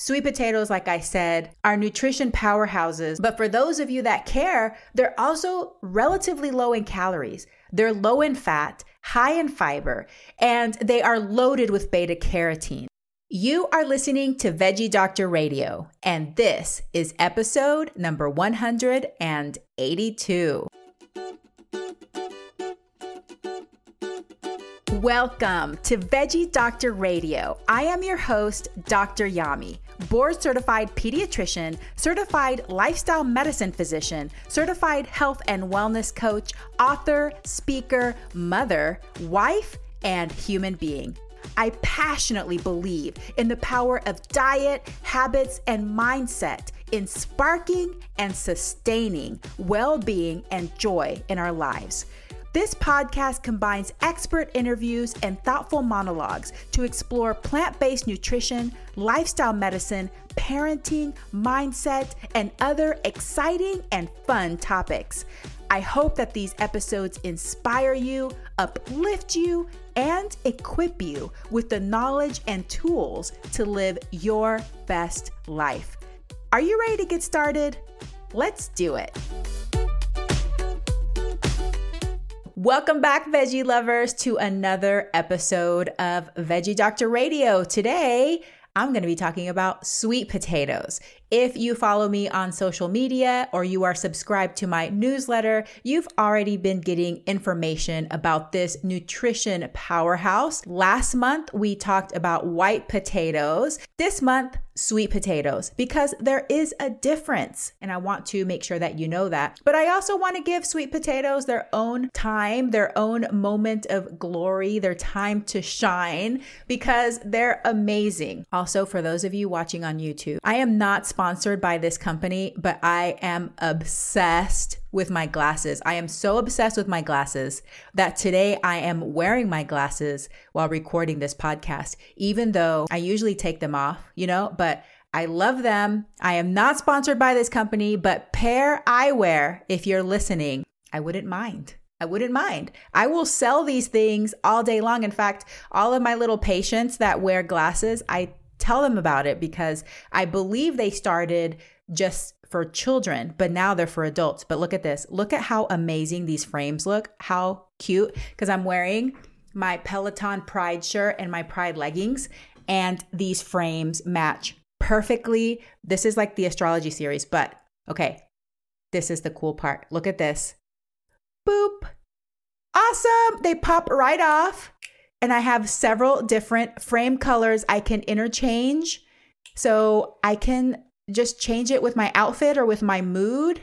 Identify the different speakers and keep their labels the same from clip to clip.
Speaker 1: Sweet potatoes, like I said, are nutrition powerhouses. But for those of you that care, they're also relatively low in calories. They're low in fat, high in fiber, and they are loaded with beta carotene. You are listening to Veggie Doctor Radio, and this is episode number 182. Welcome to Veggie Doctor Radio. I am your host, Dr. Yami, board certified pediatrician, certified lifestyle medicine physician, certified health and wellness coach, author, speaker, mother, wife, and human being. I passionately believe in the power of diet, habits, and mindset in sparking and sustaining well being and joy in our lives. This podcast combines expert interviews and thoughtful monologues to explore plant based nutrition, lifestyle medicine, parenting, mindset, and other exciting and fun topics. I hope that these episodes inspire you, uplift you, and equip you with the knowledge and tools to live your best life. Are you ready to get started? Let's do it. Welcome back, veggie lovers, to another episode of Veggie Doctor Radio. Today, I'm going to be talking about sweet potatoes. If you follow me on social media or you are subscribed to my newsletter, you've already been getting information about this nutrition powerhouse. Last month, we talked about white potatoes. This month, sweet potatoes because there is a difference. And I want to make sure that you know that. But I also want to give sweet potatoes their own time, their own moment of glory, their time to shine because they're amazing. Also, for those of you watching on YouTube, I am not sponsored by this company, but I am obsessed with my glasses. I am so obsessed with my glasses that today I am wearing my glasses while recording this podcast, even though I usually take them off, you know, but I love them. I am not sponsored by this company, but Pair Eyewear, if you're listening, I wouldn't mind. I wouldn't mind. I will sell these things all day long. In fact, all of my little patients that wear glasses, I tell them about it because I believe they started just for children, but now they're for adults. But look at this. Look at how amazing these frames look. How cute. Because I'm wearing my Peloton Pride shirt and my Pride leggings, and these frames match perfectly. This is like the astrology series, but okay, this is the cool part. Look at this. Boop. Awesome. They pop right off. And I have several different frame colors I can interchange. So I can just change it with my outfit or with my mood.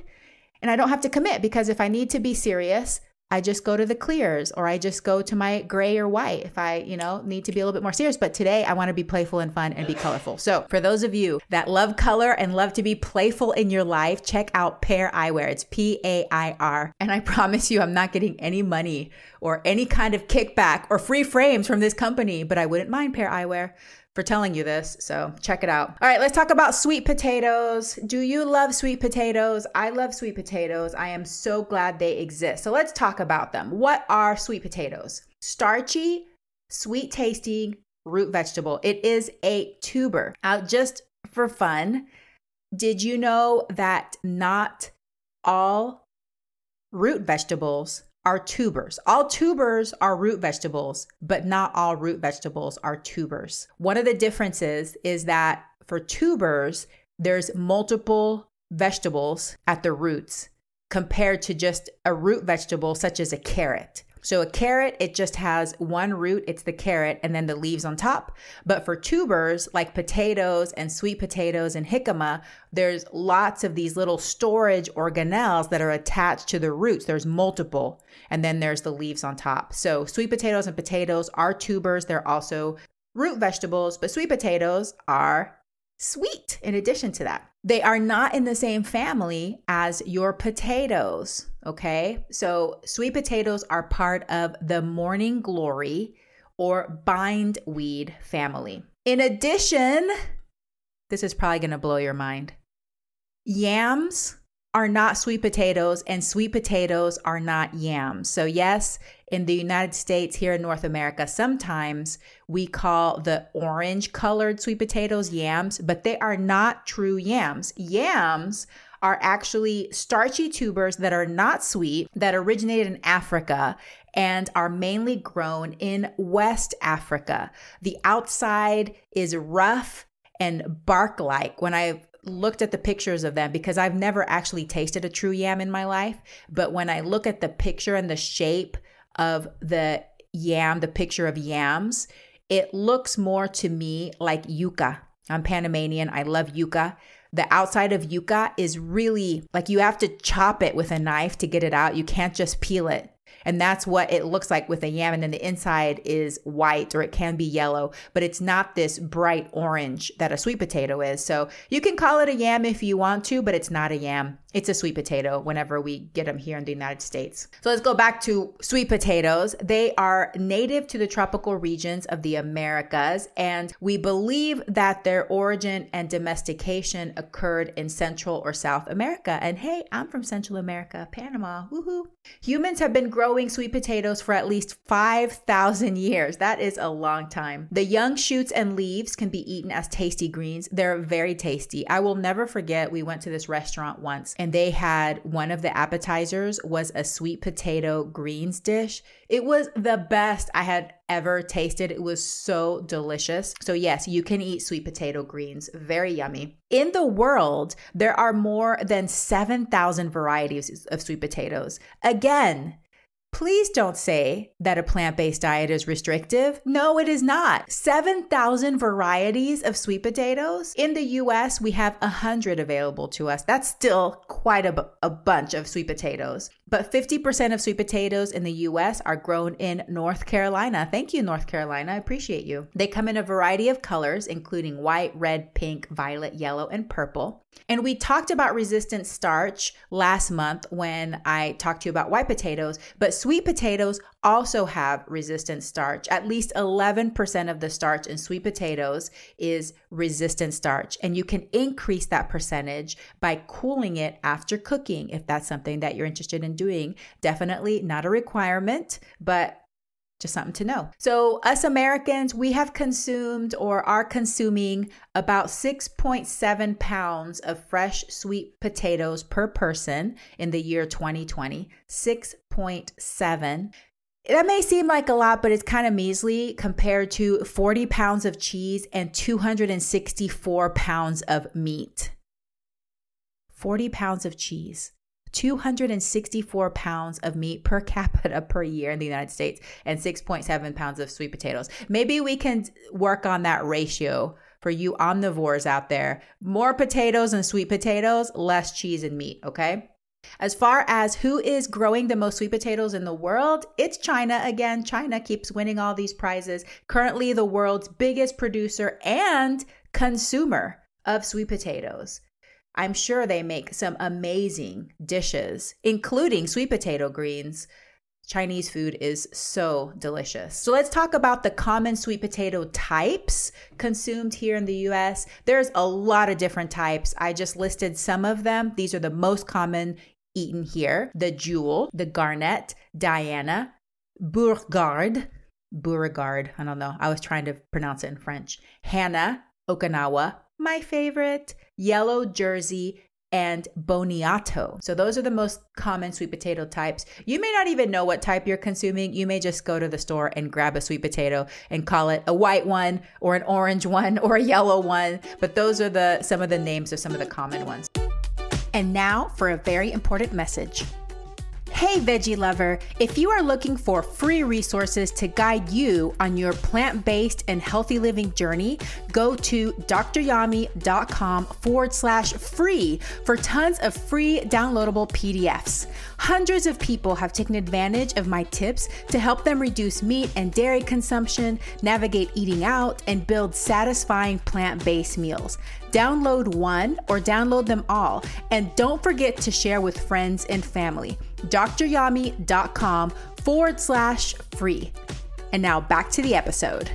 Speaker 1: And I don't have to commit because if I need to be serious, I just go to the clears or I just go to my gray or white if I, you know, need to be a little bit more serious. But today I want to be playful and fun and be colorful. So for those of you that love color and love to be playful in your life, check out Pair Eyewear. It's P A I R. And I promise you, I'm not getting any money or any kind of kickback or free frames from this company, but I wouldn't mind Pair Eyewear for telling you this. So check it out. All right, let's talk about sweet potatoes. Do you love sweet potatoes? I love sweet potatoes. I am so glad they exist. So let's talk about them. What are sweet potatoes? Starchy, sweet tasting root vegetable. It is a tuber. Now, just for fun, did you know that not all root vegetables are tubers. All tubers are root vegetables, but not all root vegetables are tubers. One of the differences is that for tubers, there's multiple vegetables at the roots compared to just a root vegetable such as a carrot. So a carrot, it just has one root, it's the carrot, and then the leaves on top. But for tubers like potatoes and sweet potatoes and jicama, there's lots of these little storage organelles that are attached to the roots. There's multiple, and then there's the leaves on top. So sweet potatoes and potatoes are tubers. They're also root vegetables, but sweet potatoes are sweet in addition to that. They are not in the same family as your potatoes, okay? So, sweet potatoes are part of the morning glory or bindweed family. In addition, this is probably going to blow your mind. Yams are not sweet potatoes, and sweet potatoes are not yams. So, yes, in the United States, here in North America, sometimes we call the orange colored sweet potatoes yams, but they are not true yams. Yams are actually starchy tubers that are not sweet, that originated in Africa and are mainly grown in West Africa. The outside is rough and bark like. When I looked at the pictures of them because I've never actually tasted a true yam in my life. But when I look at the picture and the shape of the yam, the picture of yams, it looks more to me like yuca. I'm Panamanian. I love yuca. The outside of yuca is really like you have to chop it with a knife to get it out. You can't just peel it. And that's what it looks like with a yam. And then the inside is white or it can be yellow, but it's not this bright orange that a sweet potato is. So you can call it a yam if you want to, but it's not a yam. It's a sweet potato whenever we get them here in the United States. So let's go back to sweet potatoes. They are native to the tropical regions of the Americas, and we believe that their origin and domestication occurred in Central or South America. And hey, I'm from Central America, Panama. Woohoo! Humans have been growing sweet potatoes for at least 5,000 years. That is a long time. The young shoots and leaves can be eaten as tasty greens. They're very tasty. I will never forget, we went to this restaurant once and they had one of the appetizers was a sweet potato greens dish. It was the best I had ever tasted. It was so delicious. So, yes, you can eat sweet potato greens. Very yummy. In the world, there are more than 7,000 varieties of sweet potatoes. Again, Please don't say that a plant based diet is restrictive. No, it is not. 7,000 varieties of sweet potatoes. In the US, we have 100 available to us. That's still quite a, a bunch of sweet potatoes. But 50% of sweet potatoes in the US are grown in North Carolina. Thank you, North Carolina. I appreciate you. They come in a variety of colors, including white, red, pink, violet, yellow, and purple. And we talked about resistant starch last month when I talked to you about white potatoes, but sweet potatoes also have resistant starch. At least 11% of the starch in sweet potatoes is resistant starch. And you can increase that percentage by cooling it after cooking if that's something that you're interested in doing. Definitely not a requirement, but just something to know. So, us Americans, we have consumed or are consuming about 6.7 pounds of fresh sweet potatoes per person in the year 2020. 6.7. That may seem like a lot, but it's kind of measly compared to 40 pounds of cheese and 264 pounds of meat. 40 pounds of cheese, 264 pounds of meat per capita per year in the United States, and 6.7 pounds of sweet potatoes. Maybe we can work on that ratio for you omnivores out there. More potatoes and sweet potatoes, less cheese and meat, okay? As far as who is growing the most sweet potatoes in the world, it's China again. China keeps winning all these prizes. Currently, the world's biggest producer and consumer of sweet potatoes. I'm sure they make some amazing dishes, including sweet potato greens. Chinese food is so delicious. So let's talk about the common sweet potato types consumed here in the US. There's a lot of different types. I just listed some of them. These are the most common eaten here the jewel, the garnet, Diana, Beauregard, Beauregard, I don't know. I was trying to pronounce it in French. Hannah, Okinawa, my favorite, yellow jersey, and boniato. So those are the most common sweet potato types. You may not even know what type you're consuming. You may just go to the store and grab a sweet potato and call it a white one or an orange one or a yellow one, but those are the some of the names of some of the common ones. And now for a very important message. Hey, veggie lover, if you are looking for free resources to guide you on your plant based and healthy living journey, go to dryami.com forward slash free for tons of free downloadable PDFs. Hundreds of people have taken advantage of my tips to help them reduce meat and dairy consumption, navigate eating out, and build satisfying plant based meals. Download one or download them all, and don't forget to share with friends and family dryami.com forward slash free. And now back to the episode.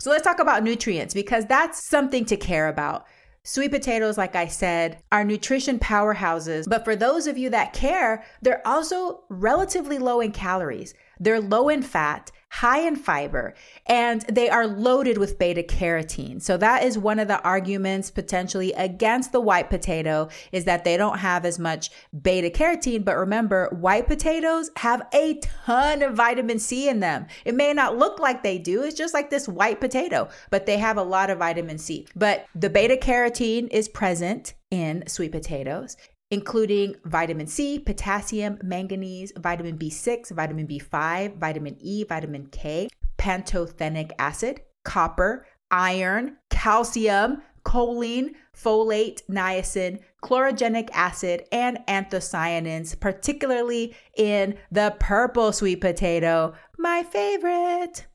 Speaker 1: So let's talk about nutrients because that's something to care about. Sweet potatoes, like I said, are nutrition powerhouses. But for those of you that care, they're also relatively low in calories. They're low in fat high in fiber, and they are loaded with beta carotene. So that is one of the arguments potentially against the white potato is that they don't have as much beta carotene. But remember, white potatoes have a ton of vitamin C in them. It may not look like they do. It's just like this white potato, but they have a lot of vitamin C. But the beta carotene is present in sweet potatoes including vitamin C, potassium, manganese, vitamin B6, vitamin B5, vitamin E, vitamin K, pantothenic acid, copper, iron, calcium, choline, folate, niacin, chlorogenic acid, and anthocyanins, particularly in the purple sweet potato, my favorite.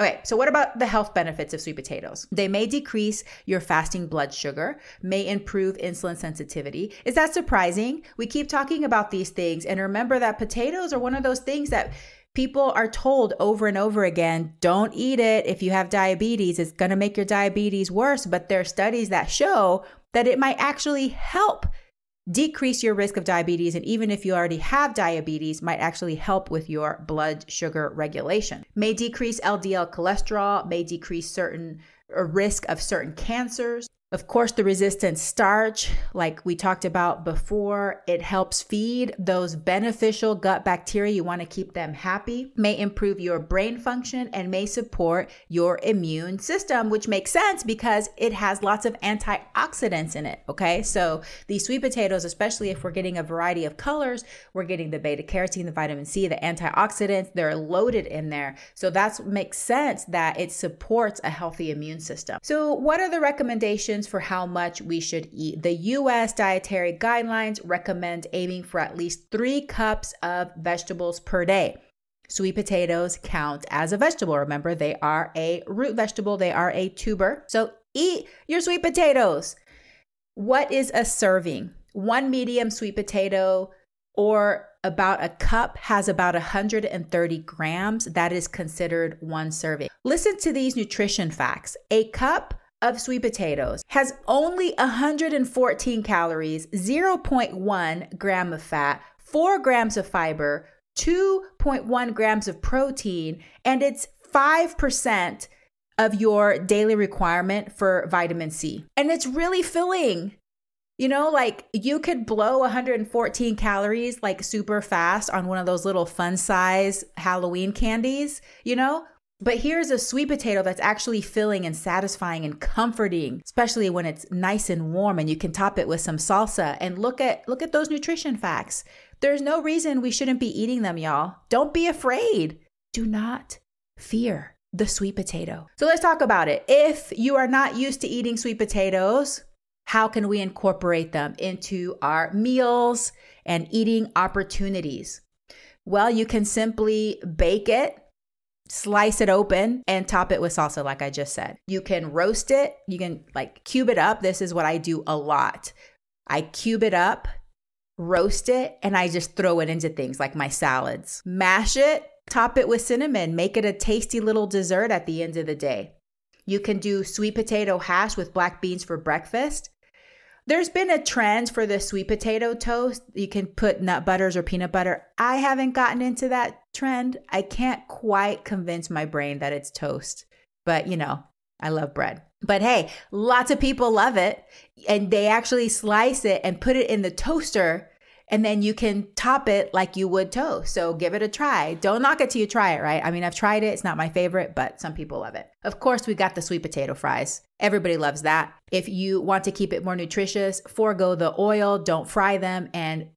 Speaker 1: Okay, so what about the health benefits of sweet potatoes? They may decrease your fasting blood sugar, may improve insulin sensitivity. Is that surprising? We keep talking about these things, and remember that potatoes are one of those things that people are told over and over again don't eat it if you have diabetes. It's going to make your diabetes worse. But there are studies that show that it might actually help decrease your risk of diabetes and even if you already have diabetes might actually help with your blood sugar regulation. May decrease ldl cholesterol may decrease certain uh, risk of certain cancers of course, the resistant starch, like we talked about before, it helps feed those beneficial gut bacteria. You want to keep them happy, may improve your brain function, and may support your immune system, which makes sense because it has lots of antioxidants in it. Okay. So these sweet potatoes, especially if we're getting a variety of colors, we're getting the beta carotene, the vitamin C, the antioxidants, they're loaded in there. So that makes sense that it supports a healthy immune system. So, what are the for how much we should eat. The US dietary guidelines recommend aiming for at least three cups of vegetables per day. Sweet potatoes count as a vegetable. Remember, they are a root vegetable, they are a tuber. So eat your sweet potatoes. What is a serving? One medium sweet potato or about a cup has about 130 grams. That is considered one serving. Listen to these nutrition facts. A cup of sweet potatoes has only 114 calories, 0.1 gram of fat, 4 grams of fiber, 2.1 grams of protein, and it's 5% of your daily requirement for vitamin C. And it's really filling. You know, like you could blow 114 calories like super fast on one of those little fun size Halloween candies, you know? But here's a sweet potato that's actually filling and satisfying and comforting, especially when it's nice and warm and you can top it with some salsa. And look at look at those nutrition facts. There's no reason we shouldn't be eating them, y'all. Don't be afraid. Do not fear the sweet potato. So let's talk about it. If you are not used to eating sweet potatoes, how can we incorporate them into our meals and eating opportunities? Well, you can simply bake it slice it open and top it with salsa, like I just said. You can roast it, you can like cube it up. This is what I do a lot. I cube it up, roast it, and I just throw it into things like my salads. Mash it, top it with cinnamon, make it a tasty little dessert at the end of the day. You can do sweet potato hash with black beans for breakfast. There's been a trend for the sweet potato toast. You can put nut butters or peanut butter. I haven't gotten into that trend. I can't quite convince my brain that it's toast, but you know, I love bread. But hey, lots of people love it. And they actually slice it and put it in the toaster and then you can top it like you would toast. So give it a try. Don't knock it till you try it, right? I mean, I've tried it. It's not my favorite, but some people love it. Of course, we got the sweet potato fries. Everybody loves that. If you want to keep it more nutritious, forego the oil, don't fry them, and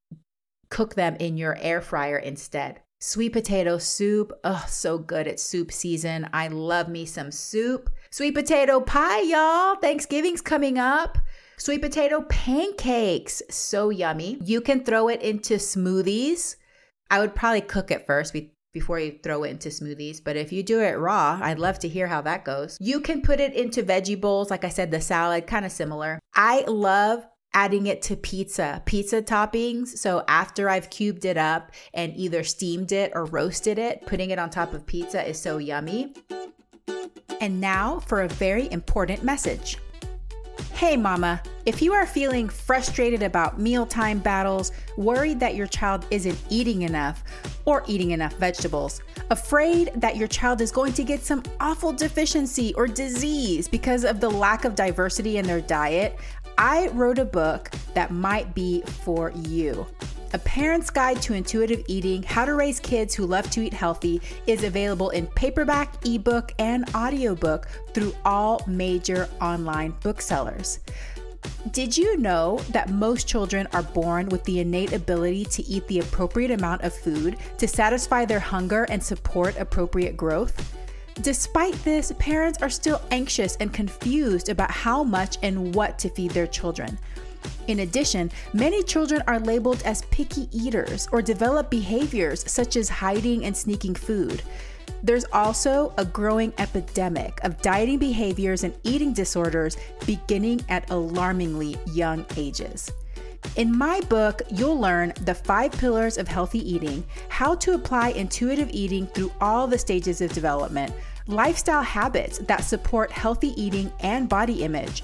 Speaker 1: cook them in your air fryer instead. Sweet potato soup. Oh, so good. It's soup season. I love me some soup. Sweet potato pie, y'all. Thanksgiving's coming up. Sweet potato pancakes, so yummy. You can throw it into smoothies. I would probably cook it first before you throw it into smoothies, but if you do it raw, I'd love to hear how that goes. You can put it into veggie bowls, like I said, the salad, kind of similar. I love adding it to pizza, pizza toppings. So after I've cubed it up and either steamed it or roasted it, putting it on top of pizza is so yummy. And now for a very important message. Hey, mama, if you are feeling frustrated about mealtime battles, worried that your child isn't eating enough or eating enough vegetables, afraid that your child is going to get some awful deficiency or disease because of the lack of diversity in their diet, I wrote a book that might be for you. A Parent's Guide to Intuitive Eating How to Raise Kids Who Love to Eat Healthy is available in paperback, ebook, and audiobook through all major online booksellers. Did you know that most children are born with the innate ability to eat the appropriate amount of food to satisfy their hunger and support appropriate growth? Despite this, parents are still anxious and confused about how much and what to feed their children. In addition, many children are labeled as picky eaters or develop behaviors such as hiding and sneaking food. There's also a growing epidemic of dieting behaviors and eating disorders beginning at alarmingly young ages. In my book, you'll learn the five pillars of healthy eating, how to apply intuitive eating through all the stages of development, lifestyle habits that support healthy eating and body image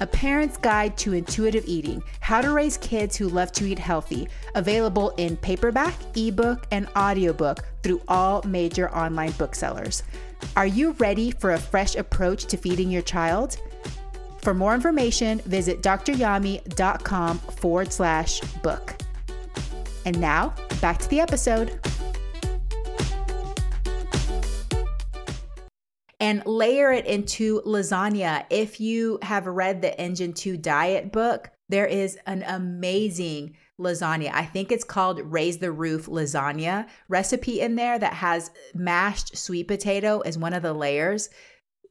Speaker 1: A Parent's Guide to Intuitive Eating How to Raise Kids Who Love to Eat Healthy, available in paperback, ebook, and audiobook through all major online booksellers. Are you ready for a fresh approach to feeding your child? For more information, visit dryami.com forward slash book. And now, back to the episode. And layer it into lasagna. If you have read the Engine 2 diet book, there is an amazing lasagna. I think it's called Raise the Roof lasagna recipe in there that has mashed sweet potato as one of the layers.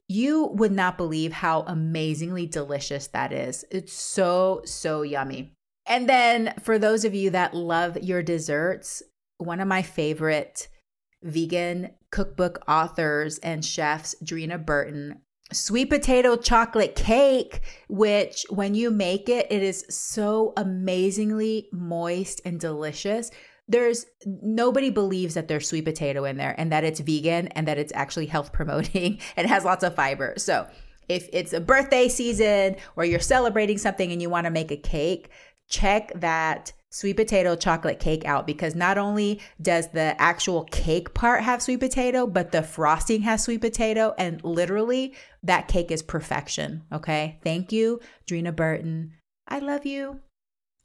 Speaker 1: You would not believe how amazingly delicious that is. It's so, so yummy. And then for those of you that love your desserts, one of my favorite vegan cookbook authors and chefs, Dreena Burton, sweet potato chocolate cake, which when you make it, it is so amazingly moist and delicious. There's nobody believes that there's sweet potato in there and that it's vegan and that it's actually health promoting and has lots of fiber. So, if it's a birthday season or you're celebrating something and you want to make a cake, check that sweet potato chocolate cake out because not only does the actual cake part have sweet potato, but the frosting has sweet potato. And literally, that cake is perfection. Okay. Thank you, Dreena Burton. I love you.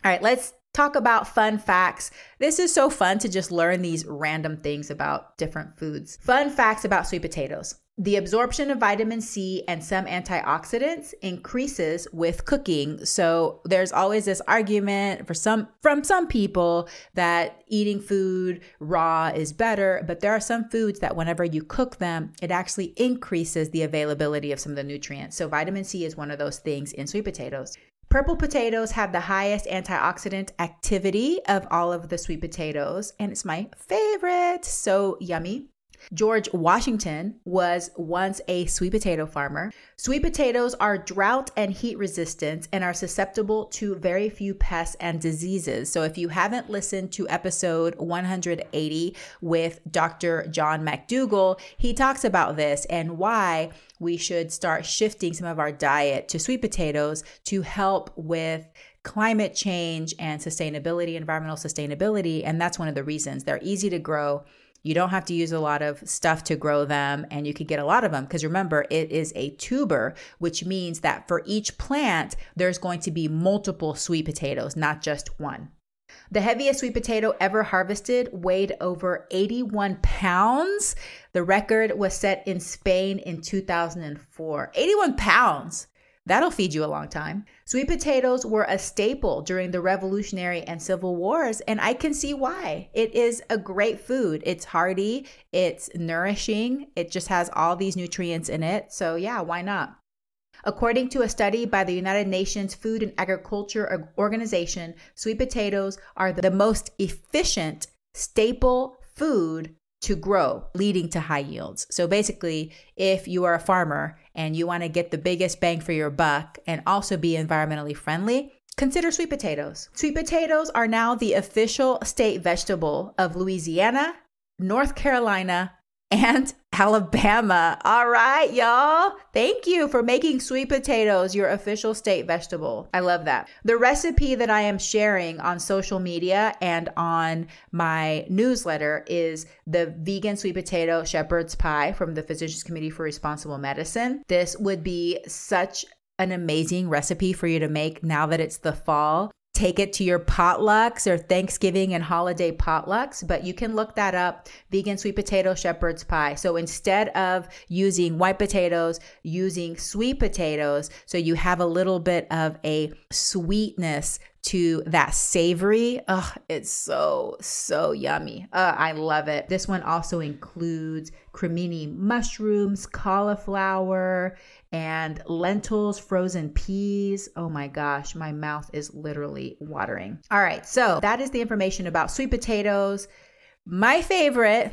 Speaker 1: All right, let's talk about fun facts. This is so fun to just learn these random things about different foods. Fun facts about sweet potatoes. The absorption of vitamin C and some antioxidants increases with cooking. So there's always this argument for some from some people that eating food raw is better, but there are some foods that whenever you cook them, it actually increases the availability of some of the nutrients. So vitamin C is one of those things in sweet potatoes. Purple potatoes have the highest antioxidant activity of all of the sweet potatoes, and it's my favorite. So yummy. George Washington was once a sweet potato farmer. Sweet potatoes are drought and heat resistant and are susceptible to very few pests and diseases. So, if you haven't listened to episode 180 with Dr. John McDougall, he talks about this and why we should start shifting some of our diet to sweet potatoes to help with climate change and sustainability, environmental sustainability. And that's one of the reasons they're easy to grow you don't have to use a lot of stuff to grow them, and you could get a lot of them because remember, it is a tuber, which means that for each plant, there's going to be multiple sweet potatoes, not just one. The heaviest sweet potato ever harvested weighed over 81 pounds. The record was set in Spain in 2004. 81 pounds. That'll feed you a long time. Sweet potatoes were a staple during the Revolutionary and Civil Wars, and I can see why. It is a great food. It's hearty, it's nourishing, it just has all these nutrients in it. So, yeah, why not? According to a study by the United Nations Food and Agriculture Organization, sweet potatoes are the most efficient staple food to grow, leading to high yields. So basically, if you are a farmer and you want to get the biggest bang for your buck and also be environmentally friendly, consider sweet potatoes. Sweet potatoes are now the official state vegetable of Louisiana, North Carolina, and Alabama. All right, y'all. Thank you for making sweet potatoes your official state vegetable. I love that. The recipe that I am sharing on social media and on my newsletter is the vegan sweet potato shepherd's pie from the Physicians Committee for Responsible Medicine. This would be such an amazing recipe for you to make now that it's the fall take it to your potlucks or Thanksgiving and holiday potlucks, but you can look that up vegan sweet potato shepherd's pie. So instead of using white potatoes, using sweet potatoes, so you have a little bit of a sweetness to that savory. Oh, it's so, so yummy. Uh, I love it. This one also includes cremini mushrooms, cauliflower, and lentils, frozen peas. Oh my gosh, my mouth is literally watering. All right, so that is the information about sweet potatoes. My favorite,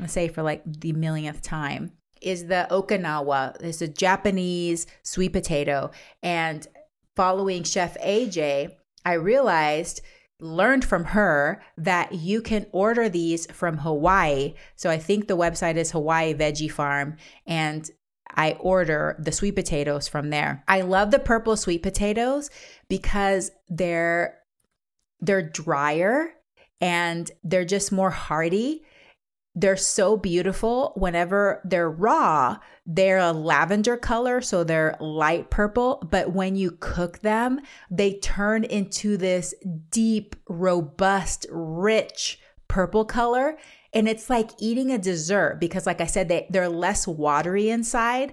Speaker 1: I say for like the millionth time, is the Okinawa. It's a Japanese sweet potato. And following Chef AJ, I realized learned from her that you can order these from Hawaii. So I think the website is Hawaii Veggie Farm and I order the sweet potatoes from there. I love the purple sweet potatoes because they're they're drier and they're just more hearty they're so beautiful whenever they're raw. They're a lavender color, so they're light purple. But when you cook them, they turn into this deep, robust, rich purple color. And it's like eating a dessert because, like I said, they, they're less watery inside.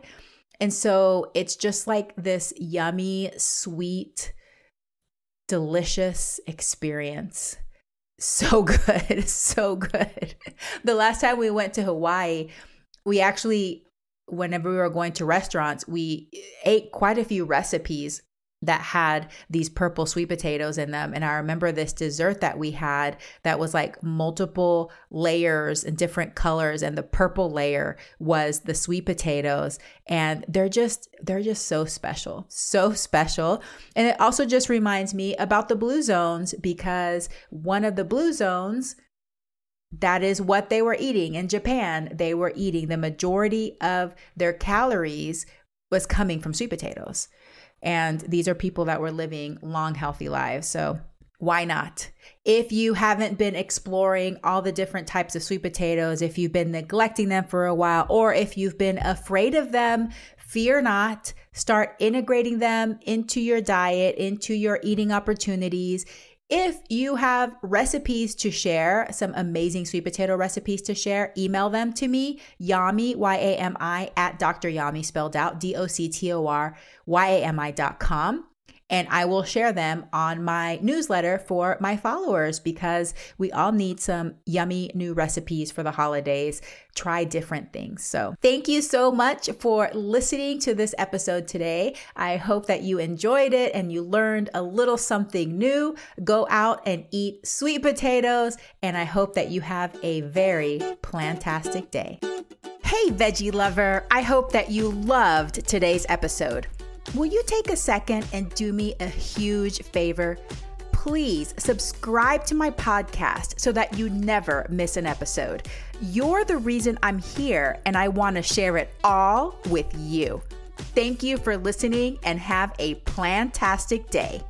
Speaker 1: And so it's just like this yummy, sweet, delicious experience so good, so good. The last time we went to Hawaii, we actually, whenever we were going to restaurants, we ate quite a few recipes that had these purple sweet potatoes in them. And I remember this dessert that we had that was like multiple layers and different colors. And the purple layer was the sweet potatoes. And they're just, they're just so special, so special. And it also just reminds me about the blue zones because one of the blue zones that is what they were eating in Japan. They were eating the majority of their calories was coming from sweet potatoes. And these are people that were living long, healthy lives. So why not? If you haven't been exploring all the different types of sweet potatoes, if you've been neglecting them for a while, or if you've been afraid of them, fear not. Start integrating them into your diet, into your eating opportunities. If you have recipes to share, some amazing sweet potato recipes to share, email them to me, Yami, Y A M I, at Dr. Yami, spelled out, D O C T O R Y A M I dot com and I will share them on my newsletter for my followers because we all need some yummy new recipes for the holidays. Try different things. So, thank you so much for listening to this episode today. I hope that you enjoyed it and you learned a little something new. Go out and eat sweet potatoes, and I hope that you have a very plantastic day. Hey, veggie lover, I hope that you loved today's episode. Will you take a second and do me a huge favor? Please subscribe to my podcast so that you never miss an episode. You're the reason I'm here, and I want to share it all with you. Thank you for listening and have a plantastic day.